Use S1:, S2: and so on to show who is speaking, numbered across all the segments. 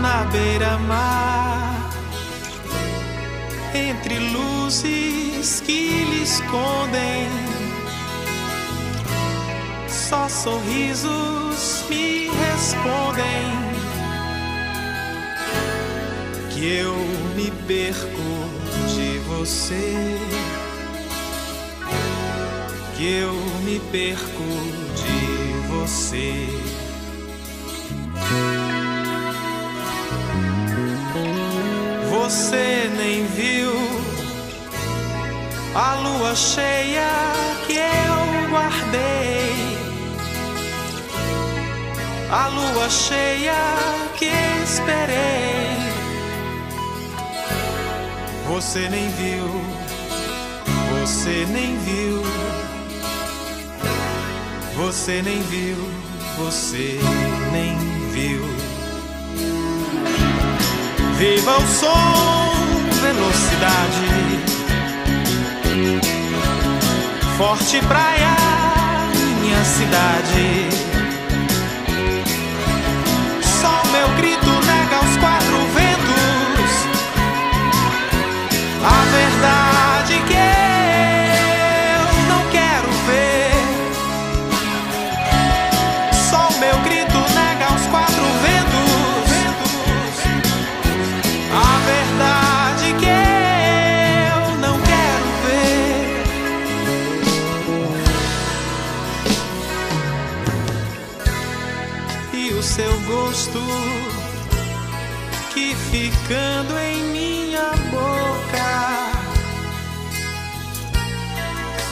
S1: Na beira-mar, entre luzes que lhe escondem, só sorrisos me respondem que eu me perco de você. Que eu me perco de você. Você nem viu a lua cheia que eu guardei. A lua cheia que esperei. Você nem viu, você nem viu. Você nem viu, você nem viu. Viva o som, velocidade. Forte praia, minha cidade. Seu gosto que ficando em minha boca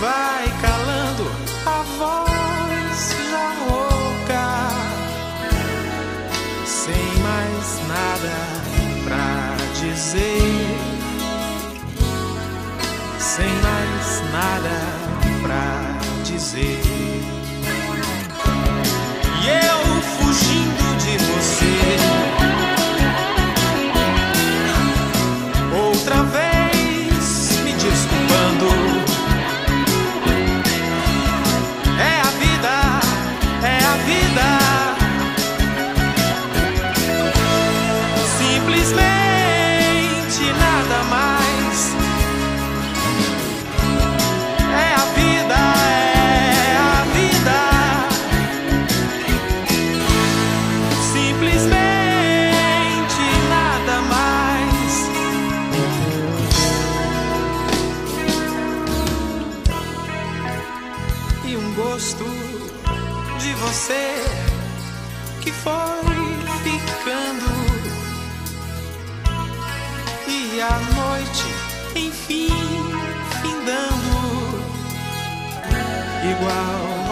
S1: vai calando a voz já rouca, sem mais nada pra dizer, sem mais nada pra dizer. E um gosto de você que foi ficando. E a noite, enfim, findando. Igual